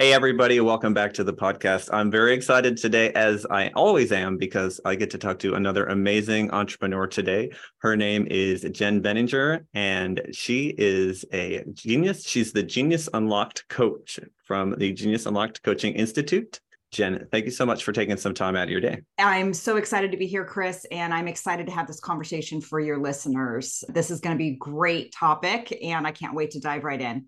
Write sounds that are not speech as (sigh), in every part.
Hey, everybody, welcome back to the podcast. I'm very excited today, as I always am, because I get to talk to another amazing entrepreneur today. Her name is Jen Benninger, and she is a genius. She's the Genius Unlocked coach from the Genius Unlocked Coaching Institute. Jen, thank you so much for taking some time out of your day. I'm so excited to be here, Chris, and I'm excited to have this conversation for your listeners. This is going to be a great topic, and I can't wait to dive right in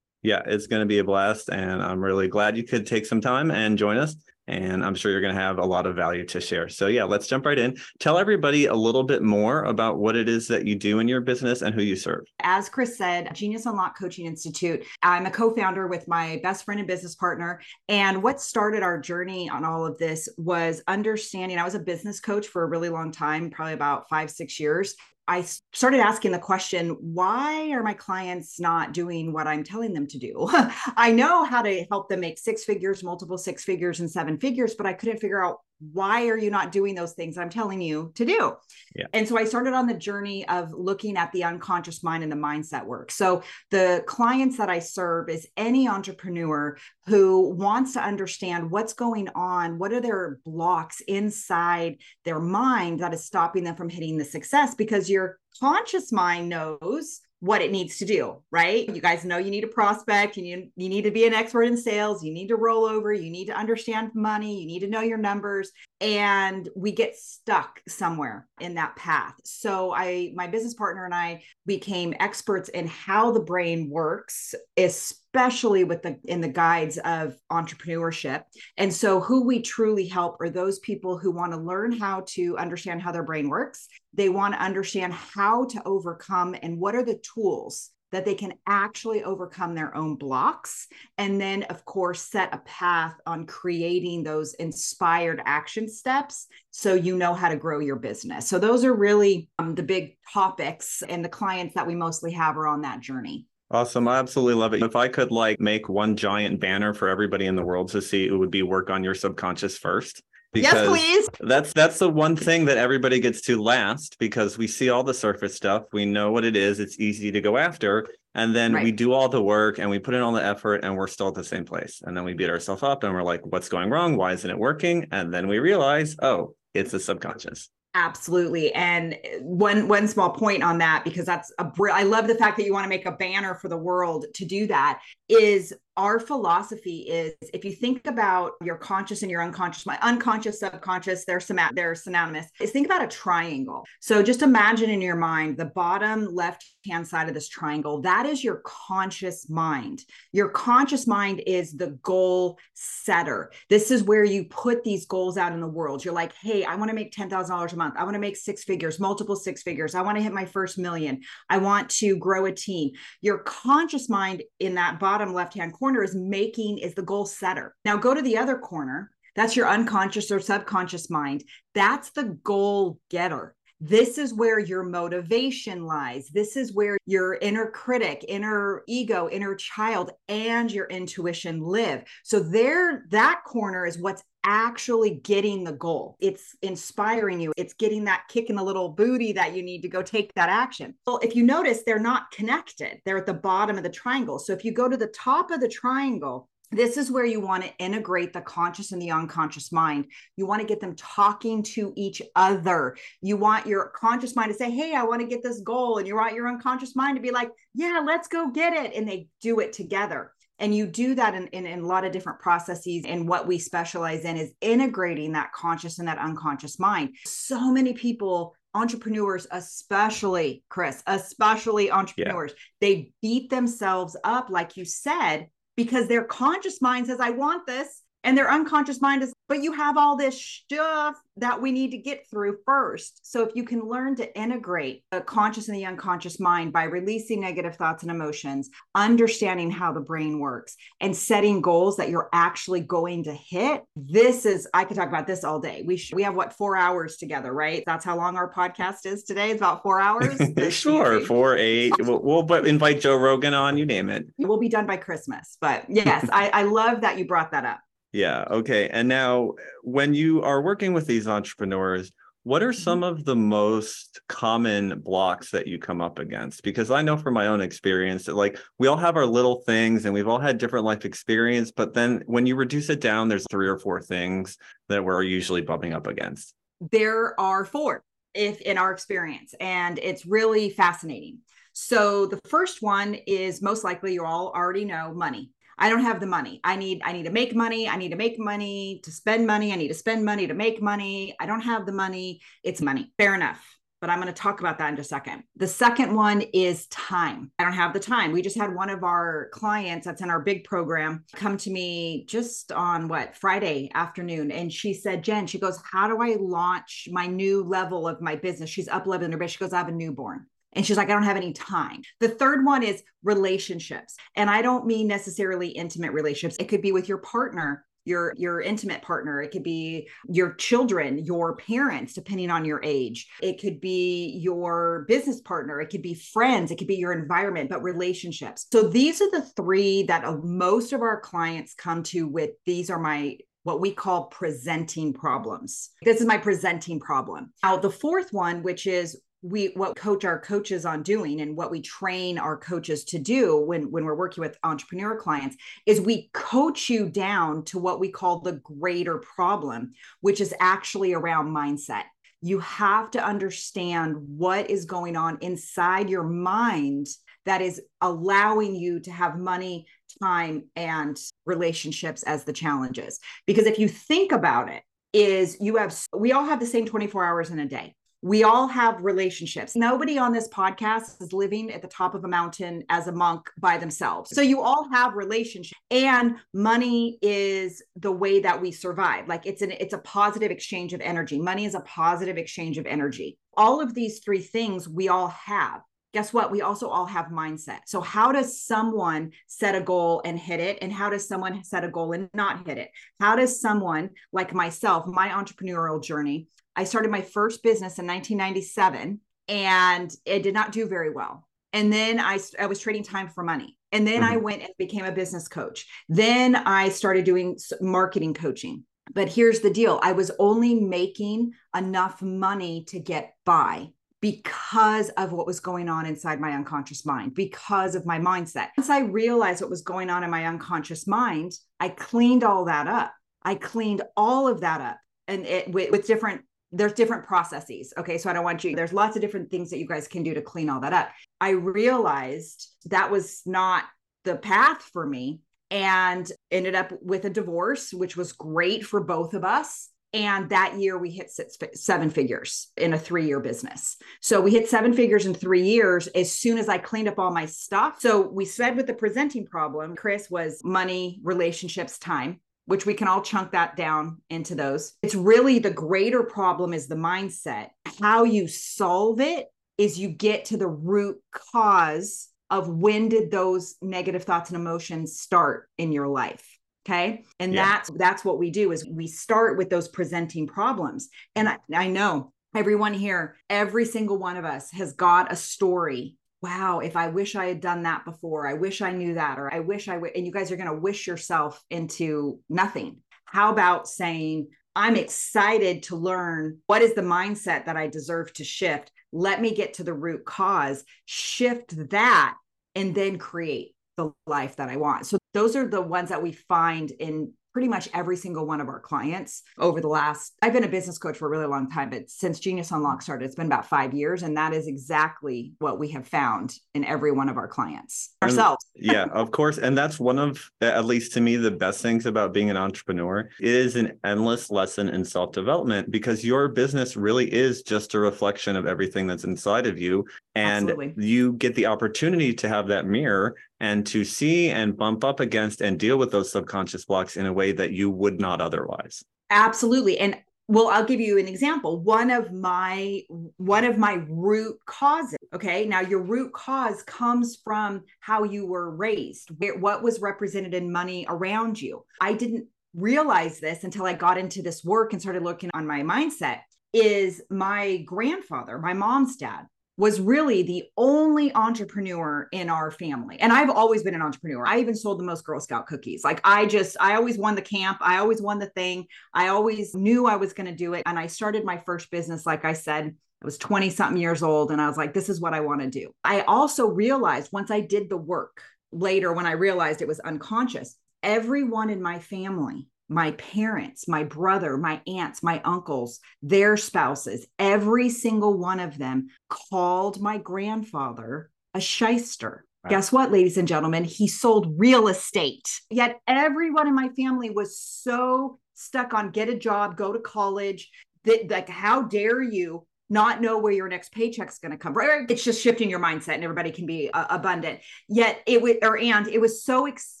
yeah, it's going to be a blast. And I'm really glad you could take some time and join us. And I'm sure you're going to have a lot of value to share. So, yeah, let's jump right in. Tell everybody a little bit more about what it is that you do in your business and who you serve. As Chris said, Genius Unlock Coaching Institute, I'm a co founder with my best friend and business partner. And what started our journey on all of this was understanding I was a business coach for a really long time, probably about five, six years. I started asking the question why are my clients not doing what I'm telling them to do? (laughs) I know how to help them make six figures, multiple six figures, and seven figures, but I couldn't figure out why are you not doing those things I'm telling you to do? Yeah. And so I started on the journey of looking at the unconscious mind and the mindset work. So the clients that I serve is any entrepreneur who wants to understand what's going on, what are their blocks inside their mind that is stopping them from hitting the success because your conscious mind knows what it needs to do, right? You guys know you need a prospect, you need, you need to be an expert in sales, you need to roll over, you need to understand money, you need to know your numbers, and we get stuck somewhere in that path. So I my business partner and I became experts in how the brain works, especially with the in the guides of entrepreneurship. And so who we truly help are those people who want to learn how to understand how their brain works they want to understand how to overcome and what are the tools that they can actually overcome their own blocks. And then, of course, set a path on creating those inspired action steps so you know how to grow your business. So, those are really um, the big topics, and the clients that we mostly have are on that journey. Awesome. I absolutely love it. If I could like make one giant banner for everybody in the world to see, it would be work on your subconscious first yes, please. That's that's the one thing that everybody gets to last because we see all the surface stuff. We know what it is. It's easy to go after. And then right. we do all the work and we put in all the effort and we're still at the same place. And then we beat ourselves up and we're like, what's going wrong? Why isn't it working? And then we realize, oh, it's the subconscious. Absolutely. And eh, one one small point on that because that's a I love the fact that you want to make a banner for the world to do that is our philosophy is if you think about your conscious and your unconscious my unconscious subconscious they're some they're synonymous is think about a triangle. So just imagine in your mind the bottom left hand side of this triangle that is your conscious mind. Your conscious mind is the goal setter. This is where you put these goals out in the world. You're like hey i want to make $10000 a month. I want to make six figures multiple six figures. I want to hit my first million. I want to grow a team. Your conscious mind in that bottom left hand corner is making is the goal setter. Now go to the other corner. That's your unconscious or subconscious mind. That's the goal getter. This is where your motivation lies. This is where your inner critic, inner ego, inner child, and your intuition live. So there, that corner is what's actually getting the goal. It's inspiring you. It's getting that kick in the little booty that you need to go take that action. Well, if you notice, they're not connected. They're at the bottom of the triangle. So if you go to the top of the triangle, this is where you want to integrate the conscious and the unconscious mind. You want to get them talking to each other. You want your conscious mind to say, Hey, I want to get this goal. And you want your unconscious mind to be like, Yeah, let's go get it. And they do it together. And you do that in, in, in a lot of different processes. And what we specialize in is integrating that conscious and that unconscious mind. So many people entrepreneurs, especially Chris, especially entrepreneurs, yeah. they beat themselves up, like you said, because their conscious mind says, I want this. And their unconscious mind is, but you have all this stuff that we need to get through first. So if you can learn to integrate the conscious and the unconscious mind by releasing negative thoughts and emotions, understanding how the brain works, and setting goals that you're actually going to hit, this is I could talk about this all day. We sh- we have what four hours together, right? That's how long our podcast is today. It's about four hours. (laughs) sure, four eight. We'll, we'll invite Joe Rogan on. You name it. We'll be done by Christmas. But yes, I, I love that you brought that up. Yeah. Okay. And now, when you are working with these entrepreneurs, what are mm-hmm. some of the most common blocks that you come up against? Because I know from my own experience that, like, we all have our little things and we've all had different life experience. But then when you reduce it down, there's three or four things that we're usually bumping up against. There are four, if in our experience, and it's really fascinating. So the first one is most likely you all already know money. I don't have the money. I need I need to make money. I need to make money to spend money. I need to spend money to make money. I don't have the money. It's money. Fair enough. But I'm going to talk about that in a second. The second one is time. I don't have the time. We just had one of our clients that's in our big program come to me just on what Friday afternoon. And she said, Jen, she goes, How do I launch my new level of my business? She's up leveling her business. She goes, I have a newborn. And she's like, I don't have any time. The third one is relationships. And I don't mean necessarily intimate relationships. It could be with your partner, your your intimate partner it could be your children your parents depending on your age it could be your business partner it could be friends it could be your environment but relationships so these are the three that uh, most of our clients come to with these are my what we call presenting problems. This is my presenting problem. Now, the fourth one, which is we what coach our coaches on doing and what we train our coaches to do when when we're working with entrepreneur clients is we coach you down to what we call the greater problem which is actually around mindset. You have to understand what is going on inside your mind that is allowing you to have money time and relationships as the challenges. Because if you think about it is you have we all have the same 24 hours in a day we all have relationships. Nobody on this podcast is living at the top of a mountain as a monk by themselves. So you all have relationships and money is the way that we survive. Like it's an it's a positive exchange of energy. Money is a positive exchange of energy. All of these three things we all have guess what? We also all have mindset. So, how does someone set a goal and hit it? And how does someone set a goal and not hit it? How does someone like myself, my entrepreneurial journey, I started my first business in 1997 and it did not do very well. And then I, I was trading time for money. And then mm-hmm. I went and became a business coach. Then I started doing marketing coaching. But here's the deal I was only making enough money to get by because of what was going on inside my unconscious mind, because of my mindset. Once I realized what was going on in my unconscious mind, I cleaned all that up. I cleaned all of that up and it with, with different there's different processes. Okay. So I don't want you, there's lots of different things that you guys can do to clean all that up. I realized that was not the path for me and ended up with a divorce, which was great for both of us. And that year we hit six, seven figures in a three year business. So we hit seven figures in three years as soon as I cleaned up all my stuff. So we said with the presenting problem, Chris was money, relationships, time which we can all chunk that down into those. It's really the greater problem is the mindset. How you solve it is you get to the root cause of when did those negative thoughts and emotions start in your life okay and yeah. that's that's what we do is we start with those presenting problems and I, I know everyone here every single one of us has got a story wow, if I wish I had done that before, I wish I knew that, or I wish I would, and you guys are going to wish yourself into nothing. How about saying, I'm excited to learn what is the mindset that I deserve to shift? Let me get to the root cause, shift that, and then create the life that I want. So those are the ones that we find in pretty much every single one of our clients over the last i've been a business coach for a really long time but since genius unlock mm-hmm. started it's been about five years and that is exactly what we have found in every one of our clients ourselves. (laughs) yeah of course and that's one of at least to me the best things about being an entrepreneur. It is an endless lesson in self-development because your business really is just a reflection of everything that's inside of you and Absolutely. you get the opportunity to have that mirror and to see and bump up against and deal with those subconscious blocks in a way that you would not otherwise. Absolutely. And well i'll give you an example. One of my one of my root causes okay? Now your root cause comes from how you were raised what was represented in money around you. I didn't realize this until i got into this work and started looking on my mindset is my grandfather my mom's dad was really the only entrepreneur in our family. And I've always been an entrepreneur. I even sold the most Girl Scout cookies. Like I just, I always won the camp. I always won the thing. I always knew I was going to do it. And I started my first business, like I said, I was 20 something years old. And I was like, this is what I want to do. I also realized once I did the work later, when I realized it was unconscious, everyone in my family my parents, my brother, my aunts, my uncles, their spouses, every single one of them called my grandfather a shyster. Guess what, ladies and gentlemen? He sold real estate. Yet everyone in my family was so stuck on get a job, go to college. That like, how dare you not know where your next paycheck's going to come from? It's just shifting your mindset, and everybody can be uh, abundant. Yet it was, or and it was so exciting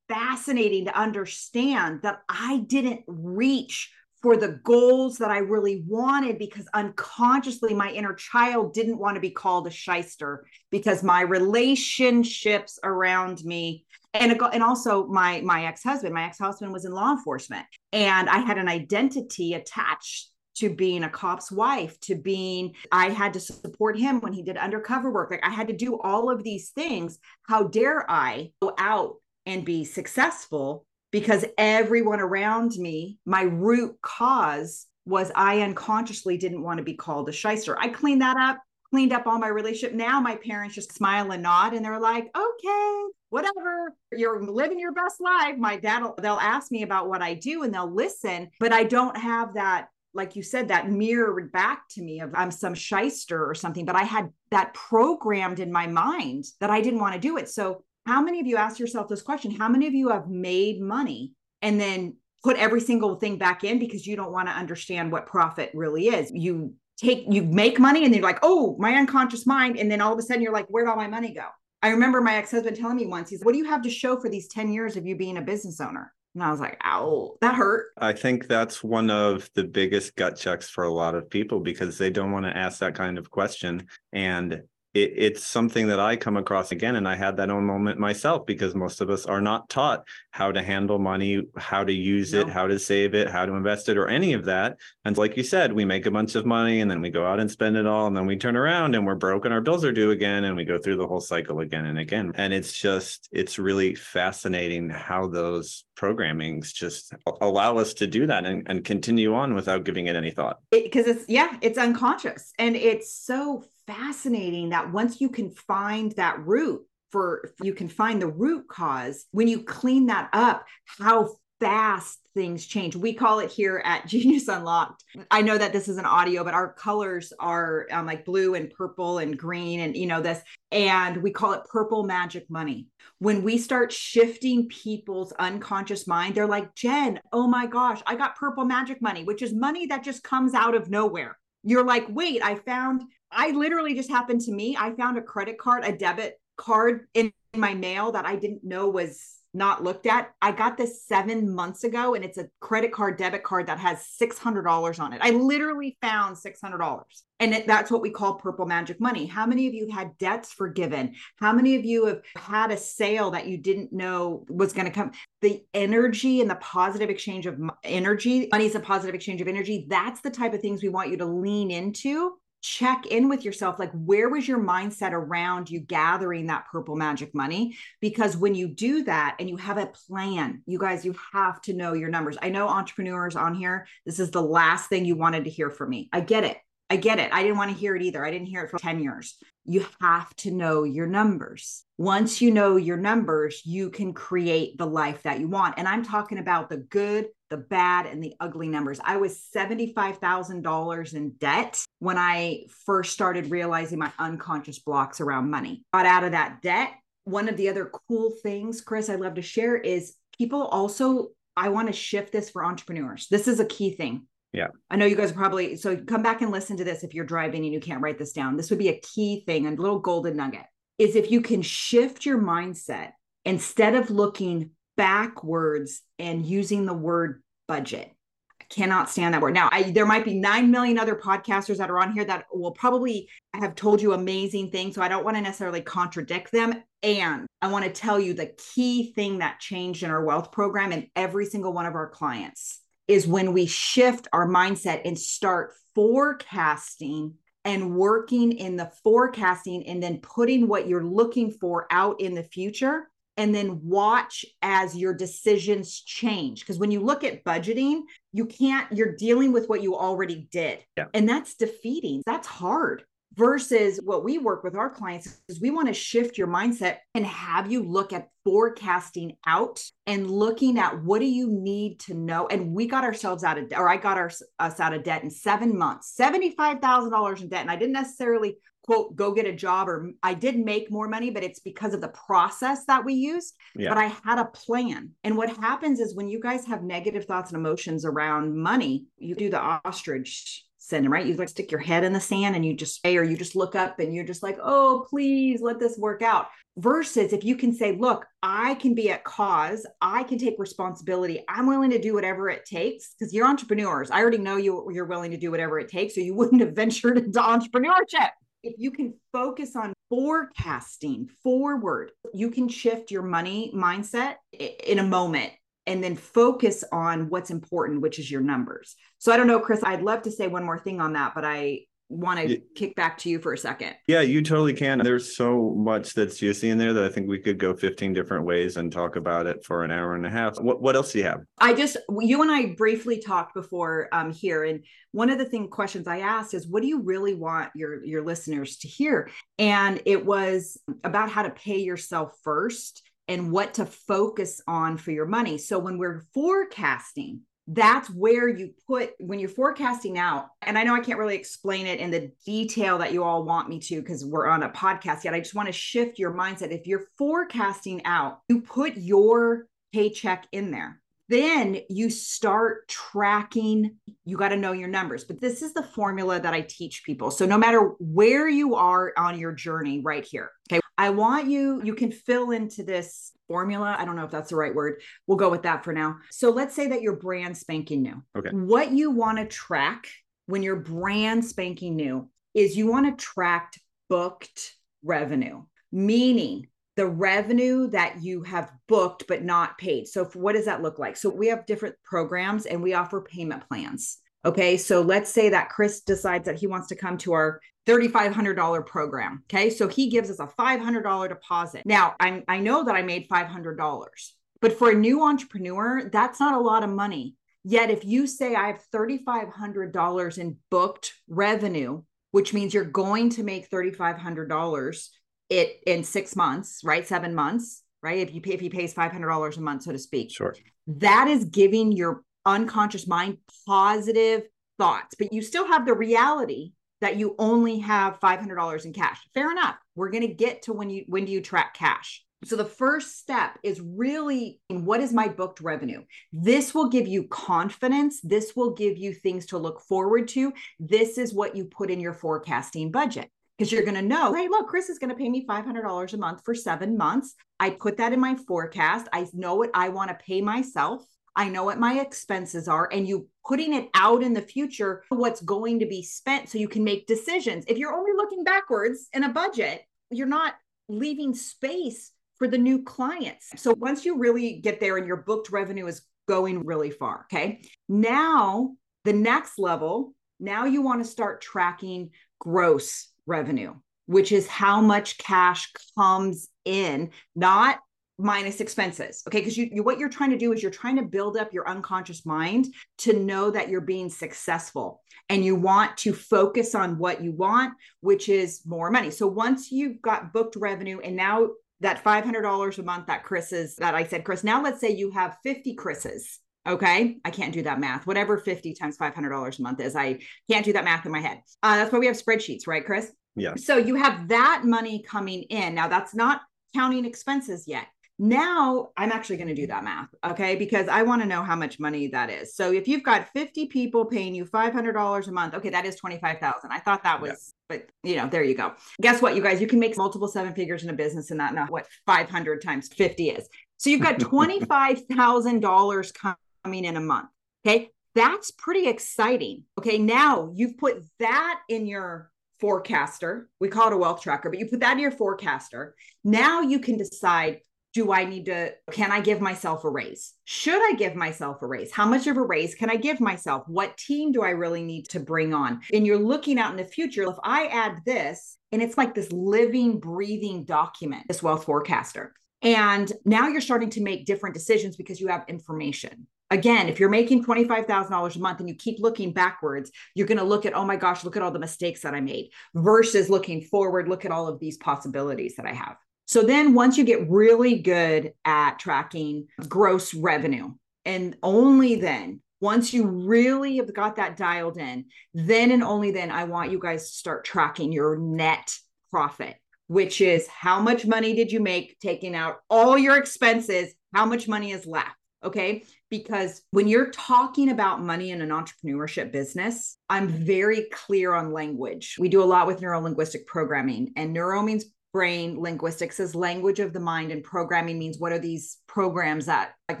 fascinating to understand that I didn't reach for the goals that I really wanted because unconsciously my inner child didn't want to be called a shyster because my relationships around me and and also my my ex-husband my ex-husband was in law enforcement and I had an identity attached to being a cop's wife to being I had to support him when he did undercover work. Like I had to do all of these things. How dare I go out and be successful because everyone around me, my root cause was I unconsciously didn't want to be called a shyster. I cleaned that up, cleaned up all my relationship. Now my parents just smile and nod and they're like, okay, whatever, you're living your best life. My dad, they'll ask me about what I do and they'll listen, but I don't have that like you said, that mirrored back to me of I'm some shyster or something, but I had that programmed in my mind that I didn't want to do it. So how many of you ask yourself this question? How many of you have made money and then put every single thing back in because you don't want to understand what profit really is? You take, you make money and then you're like, oh, my unconscious mind. And then all of a sudden you're like, where'd all my money go? I remember my ex husband telling me once, he's, what do you have to show for these 10 years of you being a business owner? And I was like, ow, that hurt. I think that's one of the biggest gut checks for a lot of people because they don't want to ask that kind of question. And it, it's something that I come across again. And I had that own moment myself because most of us are not taught how to handle money, how to use no. it, how to save it, how to invest it, or any of that. And like you said, we make a bunch of money and then we go out and spend it all. And then we turn around and we're broke and our bills are due again. And we go through the whole cycle again and again. And it's just, it's really fascinating how those programmings just allow us to do that and, and continue on without giving it any thought. Because it, it's, yeah, it's unconscious. And it's so fascinating that once you can find that root for you can find the root cause when you clean that up how fast things change. We call it here at (laughs) Genius Unlocked. I know that this is an audio, but our colors are um, like blue and purple and green, and you know this, and we call it purple magic money. When we start shifting people's unconscious mind, they're like, Jen, oh my gosh, I got purple magic money, which is money that just comes out of nowhere. You're like, wait, I found I literally just happened to me. I found a credit card, a debit card in my mail that I didn't know was not looked at. I got this seven months ago and it's a credit card, debit card that has $600 on it. I literally found $600. And it, that's what we call purple magic money. How many of you had debts forgiven? How many of you have had a sale that you didn't know was going to come? The energy and the positive exchange of energy, money is a positive exchange of energy. That's the type of things we want you to lean into check in with yourself like where was your mindset around you gathering that purple magic money because when you do that and you have a plan you guys you have to know your numbers i know entrepreneurs on here this is the last thing you wanted to hear from me i get it I get it. I didn't want to hear it either. I didn't hear it for 10 years. You have to know your numbers. Once you know your numbers, you can create the life that you want. And I'm talking about the good, the bad, and the ugly numbers. I was $75,000 in debt when I first started realizing my unconscious blocks around money. Got out of that debt. One of the other cool things, Chris, I'd love to share is people also, I want to shift this for entrepreneurs. This is a key thing. Yeah. I know you guys are probably, so come back and listen to this if you're driving and you can't write this down. This would be a key thing, a little golden nugget is if you can shift your mindset instead of looking backwards and using the word budget. I cannot stand that word. Now, I, there might be 9 million other podcasters that are on here that will probably have told you amazing things. So I don't want to necessarily contradict them. And I want to tell you the key thing that changed in our wealth program and every single one of our clients is when we shift our mindset and start forecasting and working in the forecasting and then putting what you're looking for out in the future and then watch as your decisions change. Because when you look at budgeting you can't you're dealing with what you already did. Yeah. and that's defeating. That's hard versus what we work with our clients is we want to shift your mindset and have you look at forecasting out and looking at what do you need to know? And we got ourselves out of debt, or I got our, us out of debt in 7 months $75,000 in debt. And I didn't necessarily quote go get a job or I did make more money but it's because of the process that we used. Yeah. but I had a plan. And what happens is when you guys have negative thoughts and emotions around money you do the ostrich syndrome, right? You like stick your head in the sand and you just say, or you just look up and you're just like, oh, please let this work out. Versus if you can say, look, I can be at cause, I can take responsibility, I'm willing to do whatever it takes because you're entrepreneurs. I already know you, you're willing to do whatever it takes, or you (laughs) wouldn't have ventured into entrepreneurship. If you can focus on forecasting forward, you can shift your money mindset in a moment and then focus on what's important, which is your numbers. So I don't know, Chris, I'd love to say one more thing on that, but I want to yeah. kick back to you for a second. Yeah, you totally can. There's so much that's juicy in there that I think we could go 15 different ways and talk about it for an hour and a half. What what else do you have? I just you and I briefly talked before um here and one of the thing questions I asked is what do you really want your your listeners to hear? And it was about how to pay yourself first and what to focus on for your money. So when we're forecasting, that's where you put when you're forecasting out. And I know I can't really explain it in the detail that you all want me to because we're on a podcast yet. I just want to shift your mindset. If you're forecasting out, you put your paycheck in there. Then you start tracking. You got to know your numbers. But this is the formula that I teach people. So no matter where you are on your journey, right here, okay, I want you, you can fill into this formula. I don't know if that's the right word. We'll go with that for now. So let's say that you're brand spanking new. Okay. What you want to track when you're brand spanking new is you want to track booked revenue, meaning the revenue that you have booked but not paid. So, what does that look like? So, we have different programs and we offer payment plans. Okay. So, let's say that Chris decides that he wants to come to our $3,500 program. Okay. So he gives us a $500 deposit. Now, i I know that I made $500, but for a new entrepreneur, that's not a lot of money. Yet, if you say I have $3,500 in booked revenue, which means you're going to make $3,500 it in six months, right? Seven months, right? If you pay, if he pays $500 a month, so to speak. Sure. That is giving your unconscious mind positive thoughts, but you still have the reality that you only have $500 in cash. Fair enough. We're going to get to when you when do you track cash. So the first step is really what is my booked revenue? This will give you confidence. This will give you things to look forward to. This is what you put in your forecasting budget because you're going to know, hey, look, Chris is going to pay me $500 a month for seven months. I put that in my forecast. I know what I want to pay myself. I know what my expenses are, and you putting it out in the future, what's going to be spent so you can make decisions. If you're only looking backwards in a budget, you're not leaving space for the new clients. So once you really get there and your booked revenue is going really far, okay, now the next level, now you want to start tracking gross revenue, which is how much cash comes in, not minus expenses. Okay. Because you, you, what you're trying to do is you're trying to build up your unconscious mind to know that you're being successful and you want to focus on what you want, which is more money. So once you've got booked revenue and now that $500 a month that Chris is, that I said, Chris, now let's say you have 50 Chris's. Okay. I can't do that math. Whatever 50 times $500 a month is, I can't do that math in my head. Uh, that's why we have spreadsheets, right, Chris? Yeah. So you have that money coming in. Now that's not counting expenses yet. Now I'm actually going to do that math, okay? Because I want to know how much money that is. So if you've got 50 people paying you $500 a month, okay, that is 25,000. I thought that was yeah. but you know, there you go. Guess what, you guys, you can make multiple seven figures in a business and not know what 500 times 50 is. So you've got (laughs) $25,000 coming in a month. Okay? That's pretty exciting. Okay, now you've put that in your forecaster. We call it a wealth tracker, but you put that in your forecaster. Now you can decide do I need to, can I give myself a raise? Should I give myself a raise? How much of a raise can I give myself? What team do I really need to bring on? And you're looking out in the future. If I add this, and it's like this living, breathing document, this wealth forecaster. And now you're starting to make different decisions because you have information. Again, if you're making $25,000 a month and you keep looking backwards, you're going to look at, oh my gosh, look at all the mistakes that I made versus looking forward, look at all of these possibilities that I have. So then once you get really good at tracking gross revenue, and only then, once you really have got that dialed in, then and only then I want you guys to start tracking your net profit, which is how much money did you make taking out all your expenses? How much money is left? Okay. Because when you're talking about money in an entrepreneurship business, I'm very clear on language. We do a lot with neuro linguistic programming, and neuro means brain linguistics is language of the mind and programming means what are these programs that like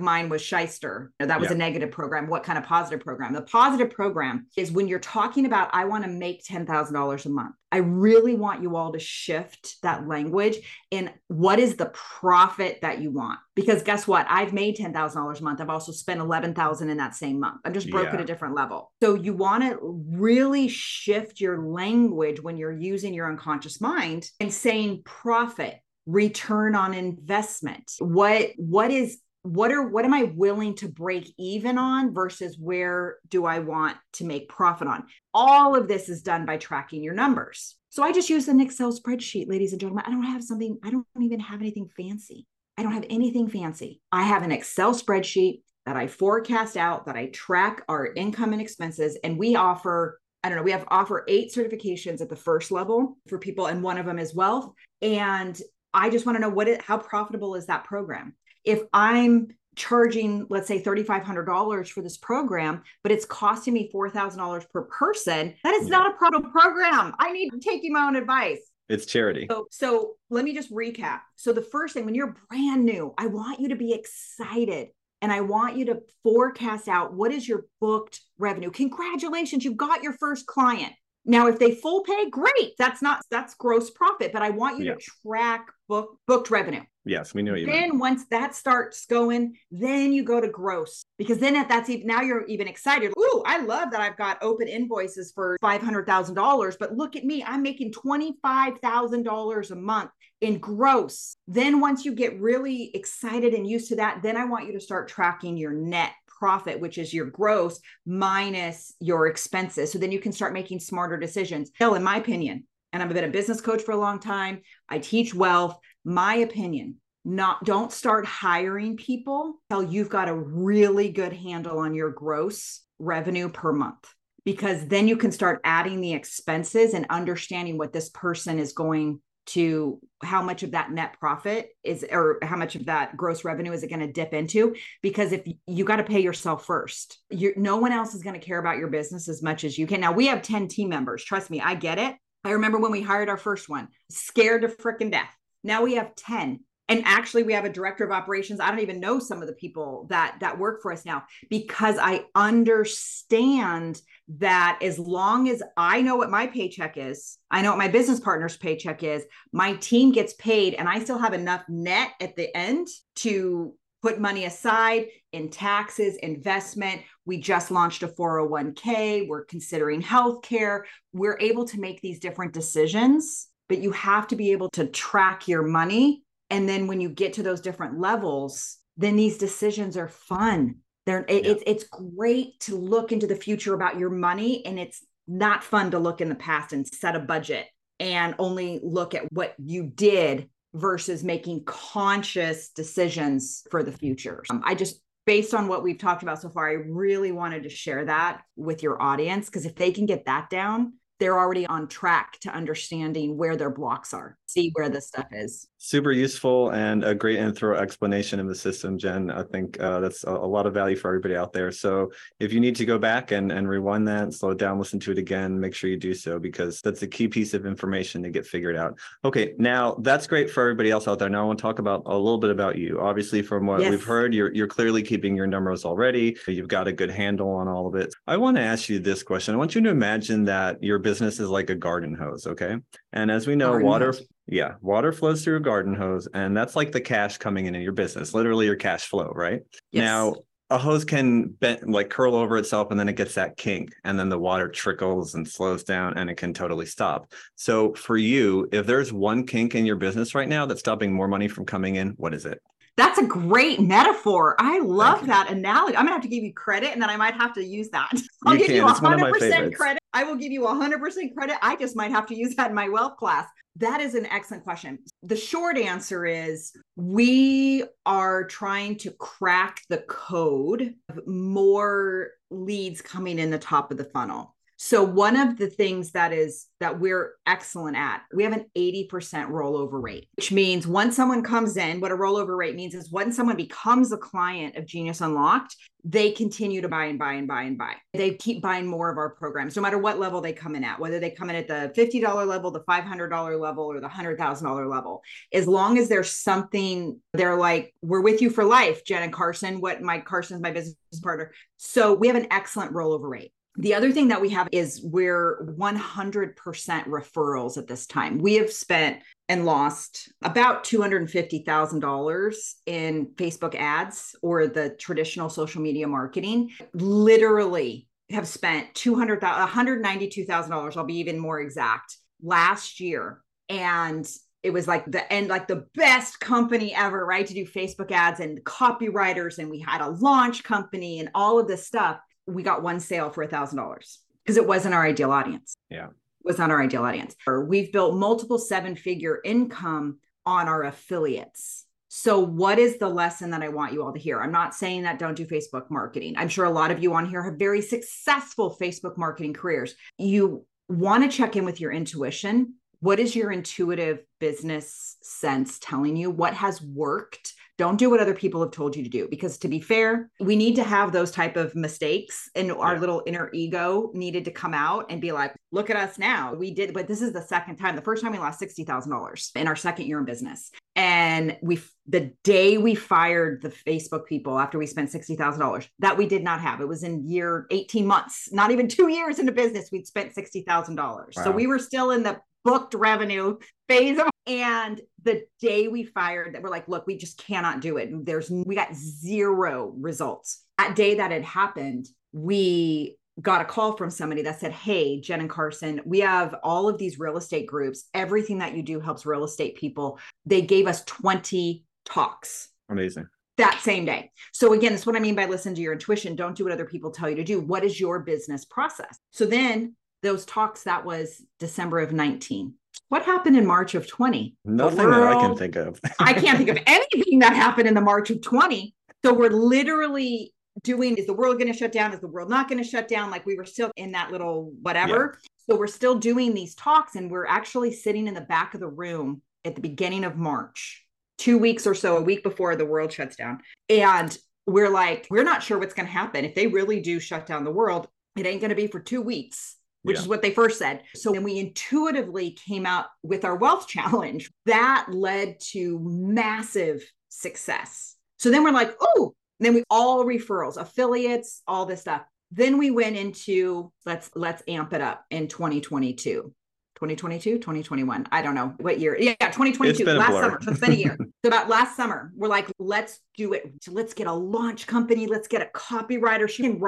mine was shyster that was yeah. a negative program what kind of positive program the positive program is when you're talking about i want to make $10000 a month i really want you all to shift that language and what is the profit that you want. Because guess what? I've made $10000 a month. I've also spent 11000 in that same month. I'm just broke yeah. at a different level. So you want to really shift your language when you're using your unconscious mind and saying profit return on investment. What what is what are what am i willing to break even on versus where do i want to make profit on? All of this is done by tracking your numbers. So i just use an excel spreadsheet ladies and gentlemen. I don't have something i don't even have anything fancy. I don't have anything fancy. I have an excel spreadsheet that i forecast out that i track our income and expenses and we offer I don't know, we have offer eight certifications at the first level for people, and one of them is wealth. And I just want to know what it, how profitable is that program? If I'm charging, let's say $3,500 for this program, but it's costing me $4,000 per person, that is yeah. not a profitable program. I need to take my own advice. It's charity. So, so let me just recap. So the first thing, when you're brand new, I want you to be excited and I want you to forecast out what is your booked revenue. Congratulations, you've got your first client. Now, if they full pay, great. That's not that's gross profit, but I want you yeah. to track book booked revenue. Yes, we know you. Then mean. once that starts going, then you go to gross because then if that's even now you're even excited. Ooh, I love that I've got open invoices for five hundred thousand dollars, but look at me, I'm making twenty five thousand dollars a month in gross. Then once you get really excited and used to that, then I want you to start tracking your net profit, which is your gross minus your expenses. So then you can start making smarter decisions. Still, in my opinion, and I've been a business coach for a long time, I teach wealth. My opinion, not don't start hiring people until you've got a really good handle on your gross revenue per month because then you can start adding the expenses and understanding what this person is going to how much of that net profit is or how much of that gross revenue is it going to dip into? Because if you got to pay yourself first. You no one else is going to care about your business as much as you can. Now we have 10 team members. Trust me i get it. I remember when we hired our first one scared to freaking death. Now we have 10 and actually we have a director of operations. I don't even know some of the people that that work for us now because i understand that as long as i know what my paycheck is i know what my business partner's paycheck is my team gets paid and i still have enough net at the end to put money aside in taxes investment. We just launched a 401k we're considering healthcare. We're able to make these different decisions but you have to be able to track your money. And then when you get to those different levels, then these decisions are fun. They're it, yeah. it's it's great to look into the future about your money, and it's not fun to look in the past and set a budget and only look at what you did versus making conscious decisions for the future. Um, I just based on what we've talked about so far, I really wanted to share that with your audience because if they can get that down, they're already on track to understanding where their blocks are, see where this stuff is. Super useful and a great and thorough explanation of the system, Jen. I think uh, that's a, a, lot of value for everybody out there. So if you need to go back and, and rewind that, slow it down, listen to it again, make sure you do so because that's a key piece of information to get figured out. Okay, now that's great for everybody else out there. Now I want to talk about a little bit about you. Obviously, from what yes. we've heard, you're you're clearly keeping your numbers already. You've got a good handle on all of it. I want to ask you this question. I want you to imagine that your business is like a garden hose, okay? And as we know, garden water hose. Yeah, water flows through a garden hose and that's like the cash coming in in your business, literally your cash flow, right? Yes. Now, a hose can bend, like curl over itself and then it gets that kink and then the water trickles and slows down and it can totally stop. So for you, if there's one kink in your business right now that's stopping more money from coming in, what is it? That's a great metaphor. I love that analogy. I'm gonna have to give you credit, and then I might have to use that. (laughs) I'll you give can. you 100% credit. I will give you 100% credit. I just might have to use that in my wealth class. That is an excellent question. The short answer is we are trying to crack the code of more leads coming in the top of the funnel. So one of the things that is that we're excellent at, we have an 80% rollover rate, which means once someone comes in, what a rollover rate means is when someone becomes a client of Genius Unlocked, they continue to buy and buy and buy and buy. They keep buying more of our programs, no matter what level they come in at, whether they come in at the $50 level, the $500 level, or the $100,000 level. As long as there's something, they're like, we're with you for life, Jen and Carson, what Mike Carson's my business partner. So we have an excellent rollover rate. The other thing that we have is we're 100% referrals at this time. We have spent and lost about $250,000 in Facebook ads or the traditional social media marketing. Literally have spent $200, $192,000. I'll be even more exact last year. And it was like the end, like the best company ever, right? To do Facebook ads and copywriters. And we had a launch company and all of this stuff we got one sale for a thousand dollars because it wasn't our ideal audience. Yeah. It was not our ideal audience. We've built multiple seven figure income on our affiliates. So, what is the lesson that I want you all to hear? I'm not saying that don't do Facebook marketing. I'm sure a lot of you on here have very successful Facebook marketing careers. You want to check in with your intuition. What is your intuitive business sense telling you? What has worked? Don't do what other people have told you to do. Because to be fair we need to have those type of mistakes and our yeah. little inner ego needed to come out and be like look at us now. We did but this is the second time. The first time we lost $60000 in our second year in business. And we the day we fired the facebook people after we spent $60000 that we did not have. It was in year 18 months not even two years into business we'd spent $60000 wow. so we were still in the booked revenue phase of and the day we fired that we're like look we just cannot do it there's we got zero results that day that had happened we got a call from somebody that said hey jen and carson we have all of these real estate groups everything that you do helps real estate people they gave us 20 talks amazing that same day. So again, that's what I mean by listen to your intuition. Don't do what other people tell you to do. What is your business process? So then those talks, that was December of 19. What happened in March of 20? Nothing world, that I can think of. (laughs) I can't think of (laughs) anything that happened in the March of 20. So we're literally doing is the world going to shut down? Is the world not going to shut down? Like we were still in that little whatever. Yeah. So we're still doing these talks and we're actually sitting in the back of the room at the beginning of March, two weeks or so, a week before the world shuts down. And we're like, we're not sure what's going to happen. If they really do shut down the world, it ain't going to be for two weeks which yeah. is what they first said. So when we intuitively came out with our wealth (laughs) challenge, that led to massive success. So then we're like, oh, then we all referrals, affiliates, all this stuff. Then we went into let's let's amp it up in 2022. 2022, 2021. I don't know what year. Yeah, 2022, last summer. So it's been a year. (laughs) so about last summer, we're like, let's do it. Let's get a launch company. Let's get a copywriter. She can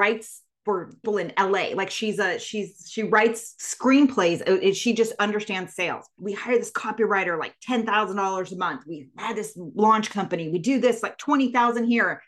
for people in LA. Like she's a she's she writes screenplays. She just understands sales. We hire this copywriter like ten thousand dollars a month. We had this launch company. We do this like twenty thousand here,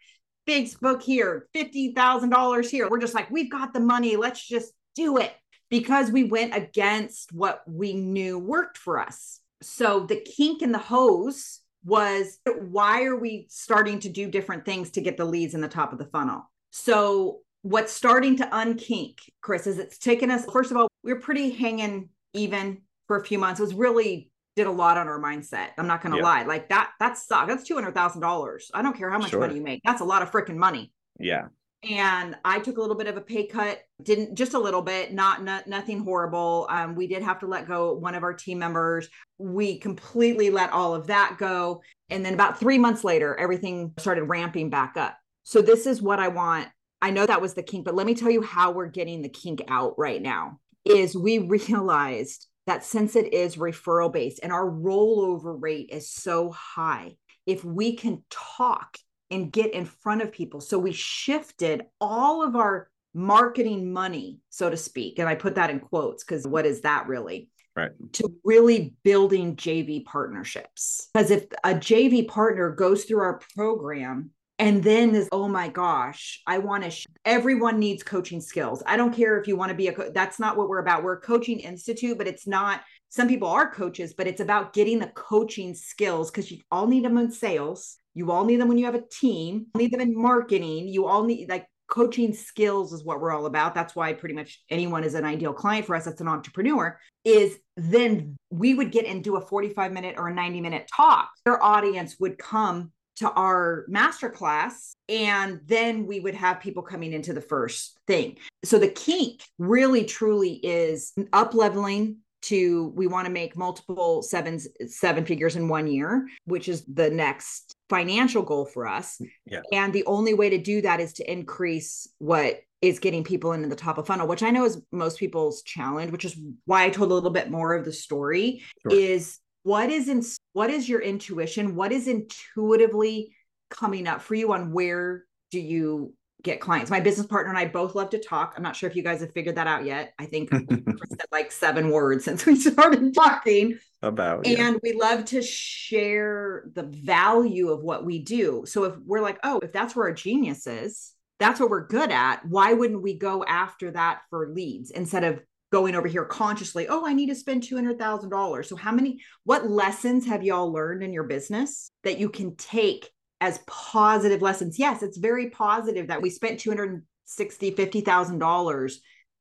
Facebook here, fifty thousand dollars here. We're just like we've got the money. Let's just do it because we went against what we knew worked for us. So the kink in the hose was why are we starting to do different things to get the leads in the top of the funnel? So what's starting to unkink, Chris, is it's taken us, first of all, we are pretty hanging even for a few months. It was really did a lot on our mindset. I'm not gonna yeah. lie. Like that, that sucks. That's two hundred thousand dollars. I don't care how much sure. money you make. That's a lot of freaking money. Yeah. And I took a little bit of a pay cut. Didn't just a little bit. Not, not nothing horrible. Um, we did have to let go one of our team members. We completely let all of that go. And then about three months later, everything started ramping back up. So this is what I want I know that was the kink, but let me tell you how we're getting the kink out right now is we (laughs) realized that since it is referral based and our rollover rate is so high, if we can talk and get in front of people. So we shifted all of our marketing money, so to speak. And I put that in quotes because what is that really? Right. To really building JV partnerships. Because if a JV partner goes through our program and then this oh my gosh i want to sh- everyone needs coaching skills. I don't care if you want to be a co- that's not what we're about. We're a coaching institute but it's not some people are coaches but it's about getting the coaching skills because you all need them in sales you all need them when you have a team you need them in marketing you all need like coaching skills is what we're all about. That's why pretty much anyone is an ideal client for us that's an entrepreneur is then we would get into a 45 minute or a 90 minute talk. Their audience would come to our master class and then we would have people coming into the first thing so the kink really truly is up leveling to we want to make multiple sevens seven figures in one year which is the next financial goal for us yeah. and the only way to do that is to increase what is getting people into the top of funnel which i know is most people's challenge which is why i told a little bit more of the story sure. is what is in what is your intuition? What is intuitively coming up for you on where do you get clients? My business partner and i both love to talk. I'm not sure if you guys have figured that out yet. I think (laughs) said like seven words since we (laughs) started talking. About and yeah. we love to share the value of what we do. So if we're like oh if that's where our genius is that's what we're good at why wouldn't we go after that for leads instead of going over here consciously, oh, I need to spend $200,000. So, how many, what lessons have y'all learned in your business that you can take as positive lessons? Yes, it's very positive that we spent $260,000, $50,000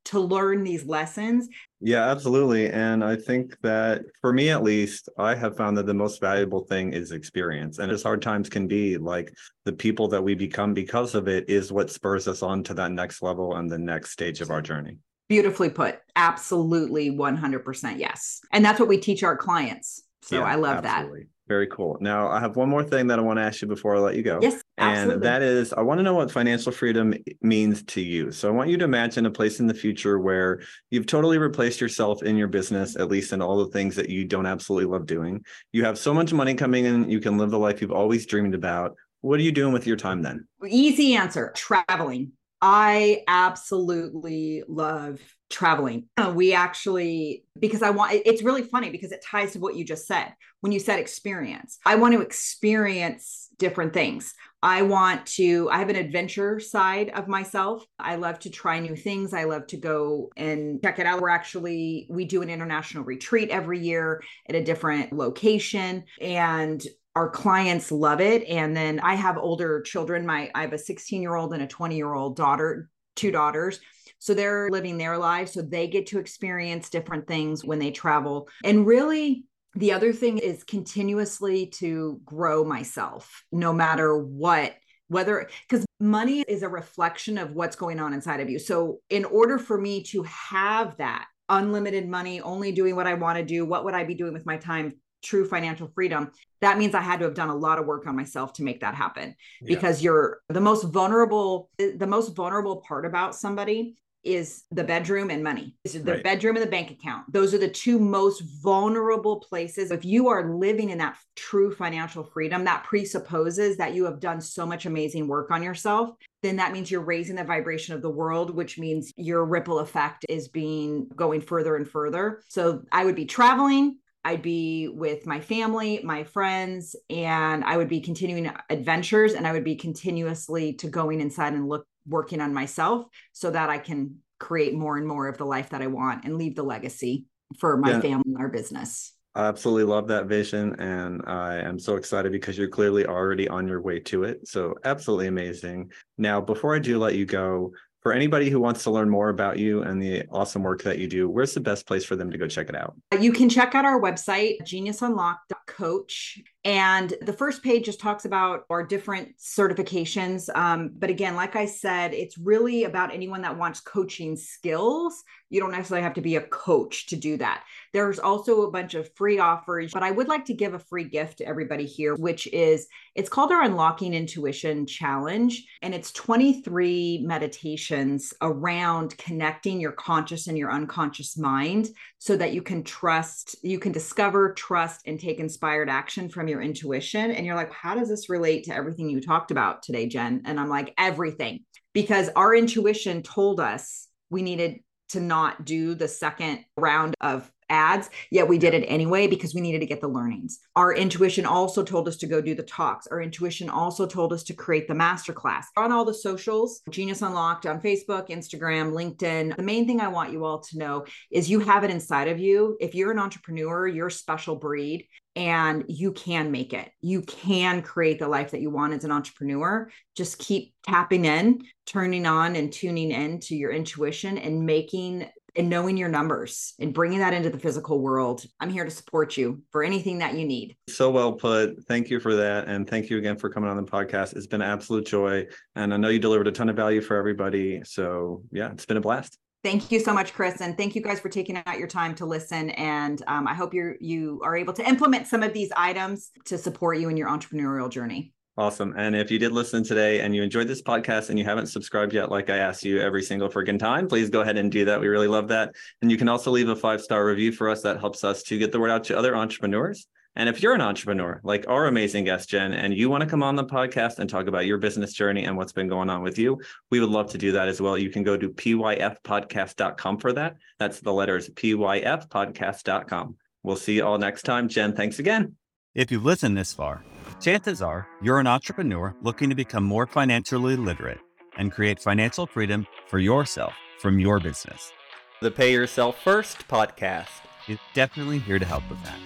to learn these lessons. Yeah, absolutely. And I think that for me, at least, I have found that the most valuable thing is experience. And as hard times can be, like the people that we become because of it is what spurs us on to that next level and the next stage of our journey. Beautifully put. Absolutely 100% yes. And that's what we teach our clients. So yeah, I love absolutely. that. Very cool. Now, I have one more thing that I want to ask you before I let you go. Yes. Absolutely. And that is, I want to know what financial freedom means to you. So I want you to imagine a place in the future where you've totally replaced yourself in your business, at least in all the things that you don't absolutely love doing. You have so much money coming in, you can live the life you've always dreamed about. What are you doing with your time then? Easy answer traveling. I absolutely love traveling. (clears throat) We actually, because I want, it's really funny because it ties to what you just said. When you said experience, I want to experience different things. I want to, I have an adventure side of myself. I love to try new things. I love to go and check it out. We're actually, we do an international retreat every year at a different location. And our clients love it. And then i have older children. My i have a 16 year old and a 20 year old daughter two daughters. So they're living their lives. So they get to experience different things when they travel. And really the other thing is continuously to grow myself no matter what whether because money is a reflection of what's going on inside of you. So in order for me to have that unlimited money only doing what i want to do what would i be doing with my time true financial freedom, that means I had to have done a lot of work on myself to make that happen. Yeah. Because you're the most vulnerable, the most vulnerable part about somebody is the bedroom and money. Is the Right. bedroom and the bank account. Those are the two most vulnerable places. If you are living in that true financial freedom, that presupposes that you have done so much amazing work on yourself. Then that means you're raising the vibration of the world, which means your ripple effect is being going further and further. So I would be traveling, I'd be with my family, my friends, and I would be continuing adventures and I would be continuously to going inside and look working on myself so that I can create more and more of the life that I want and leave the legacy for my Yeah. family and our business. I absolutely love that vision. And I am so excited because you're clearly already on your way to it. So, absolutely amazing. Now, before I do let you go, for anybody who wants to learn more about you and the awesome work that you do, where's the best place for them to go check it out? You can check out our website, geniusunlock.coach. And the first page just talks about our different certifications. Um, but again, like I said, it's really about anyone that wants coaching skills. You don't necessarily have to be a coach to do that. There's also a bunch of free offers, but I would like to give a free gift to everybody here, which is it's called our Unlocking Intuition Challenge. And it's 23 meditations around connecting your conscious and your unconscious mind so that you can trust, you can discover, trust, and take inspired action from your intuition. And you're like, how does this relate to everything you talked about today, Jen? And I'm like, everything, because our intuition told us we needed to not do the second round of ads, yet we did it anyway because we needed to get the learnings. Our intuition also told us to go do the talks. Our intuition also told us to create the masterclass. On all the socials, Genius Unlocked on Facebook, Instagram, LinkedIn. The main thing I want you all to know is you have it inside of you. If you're an entrepreneur, you're a special breed and you can make it. You can create the life that you want as an entrepreneur. Just keep tapping in, turning on and tuning in to your intuition and making and knowing your numbers and bringing that into the physical world. I'm here to support you for anything that you need. So well put. Thank you for that. And thank you again for coming on the podcast. It's been an absolute joy. And I know you delivered a ton of value for everybody. So, yeah, it's been a blast. Thank you so much, Chris, and thank you guys for taking out your time to listen. And um, I hope you you are able to implement some of these items to support you in your entrepreneurial journey. Awesome. And if you did listen today and you enjoyed this podcast and you haven't subscribed yet, like I ask you every single friggin' time, please go ahead and do that. We really love that. And you can also leave a five star review for us. That helps us to get the word out to other entrepreneurs. And if you're an entrepreneur like our amazing guest, Jen, and you want to come on the podcast and talk about your business journey and what's been going on with you, we would love to do that as well. You can go to pyfpodcast.com for that. That's the letters pyfpodcast.com. We'll see you all next time. Jen, thanks again. If you've listened this far, chances are you're an entrepreneur looking to become more financially literate and create financial freedom for yourself from your business. The Pay Yourself First podcast. is definitely here to help with that.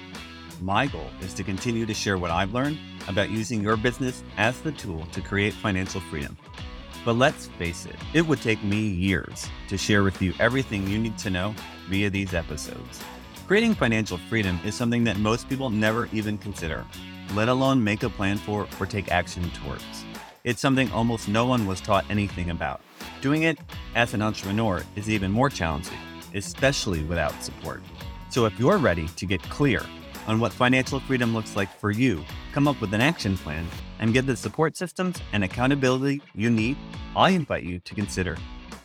My goal is to continue to share what I've learned about using your business as the tool to create financial freedom. But let's face it, it would take me years to share with you everything you need to know via these episodes. Creating financial freedom is something that most people never even consider, let alone make a plan for or take action towards. It's something almost no one was taught anything about. Doing it as an entrepreneur is even more challenging, especially without support. So if you're ready to get clear on what financial freedom looks like for you, come up with an action plan, and get the support systems and accountability you need, I invite you to consider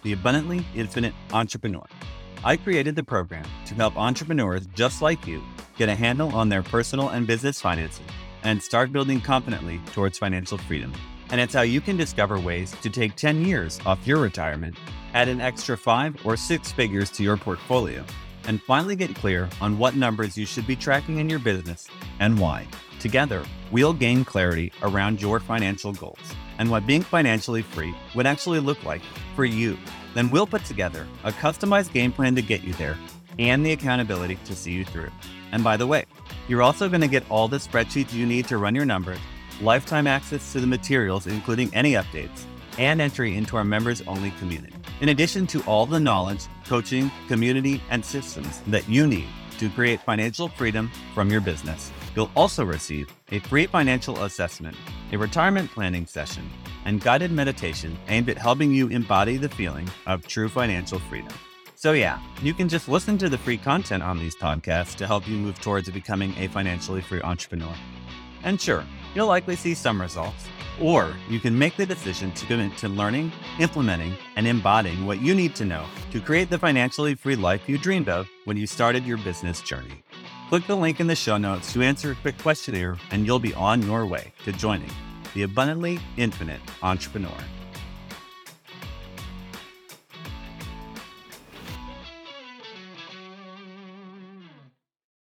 the Abundantly Infinite Entrepreneur. I created the program to help entrepreneurs just like you get a handle on their personal and business finances and start building confidently towards financial freedom. And it's how you can discover ways to take 10 years off your retirement, add an extra five or six figures to your portfolio, and finally get clear on what numbers you should be tracking in your business and why. Together, we'll gain clarity around your financial goals and what being financially free would actually look like for you. Then we'll put together a customized game plan to get you there and the accountability to see you through. And by the way, you're also going to get all the spreadsheets you need to run your numbers, lifetime access to the materials, including any updates, and entry into our members only community. In addition to all the knowledge, coaching, community, and systems that you need to create financial freedom from your business, you'll also receive a free financial assessment, a retirement planning session, and guided meditation aimed at helping you embody the feeling of true financial freedom. So, yeah, you can just listen to the free content on these podcasts to help you move towards becoming a financially free entrepreneur. And sure, you'll likely see some results. Or you can make the decision to commit to learning, implementing, and embodying what you need to know to create the financially free life you dreamed of when you started your business journey. Click the link in the show notes to answer a quick questionnaire, and you'll be on your way to joining the abundantly infinite entrepreneur.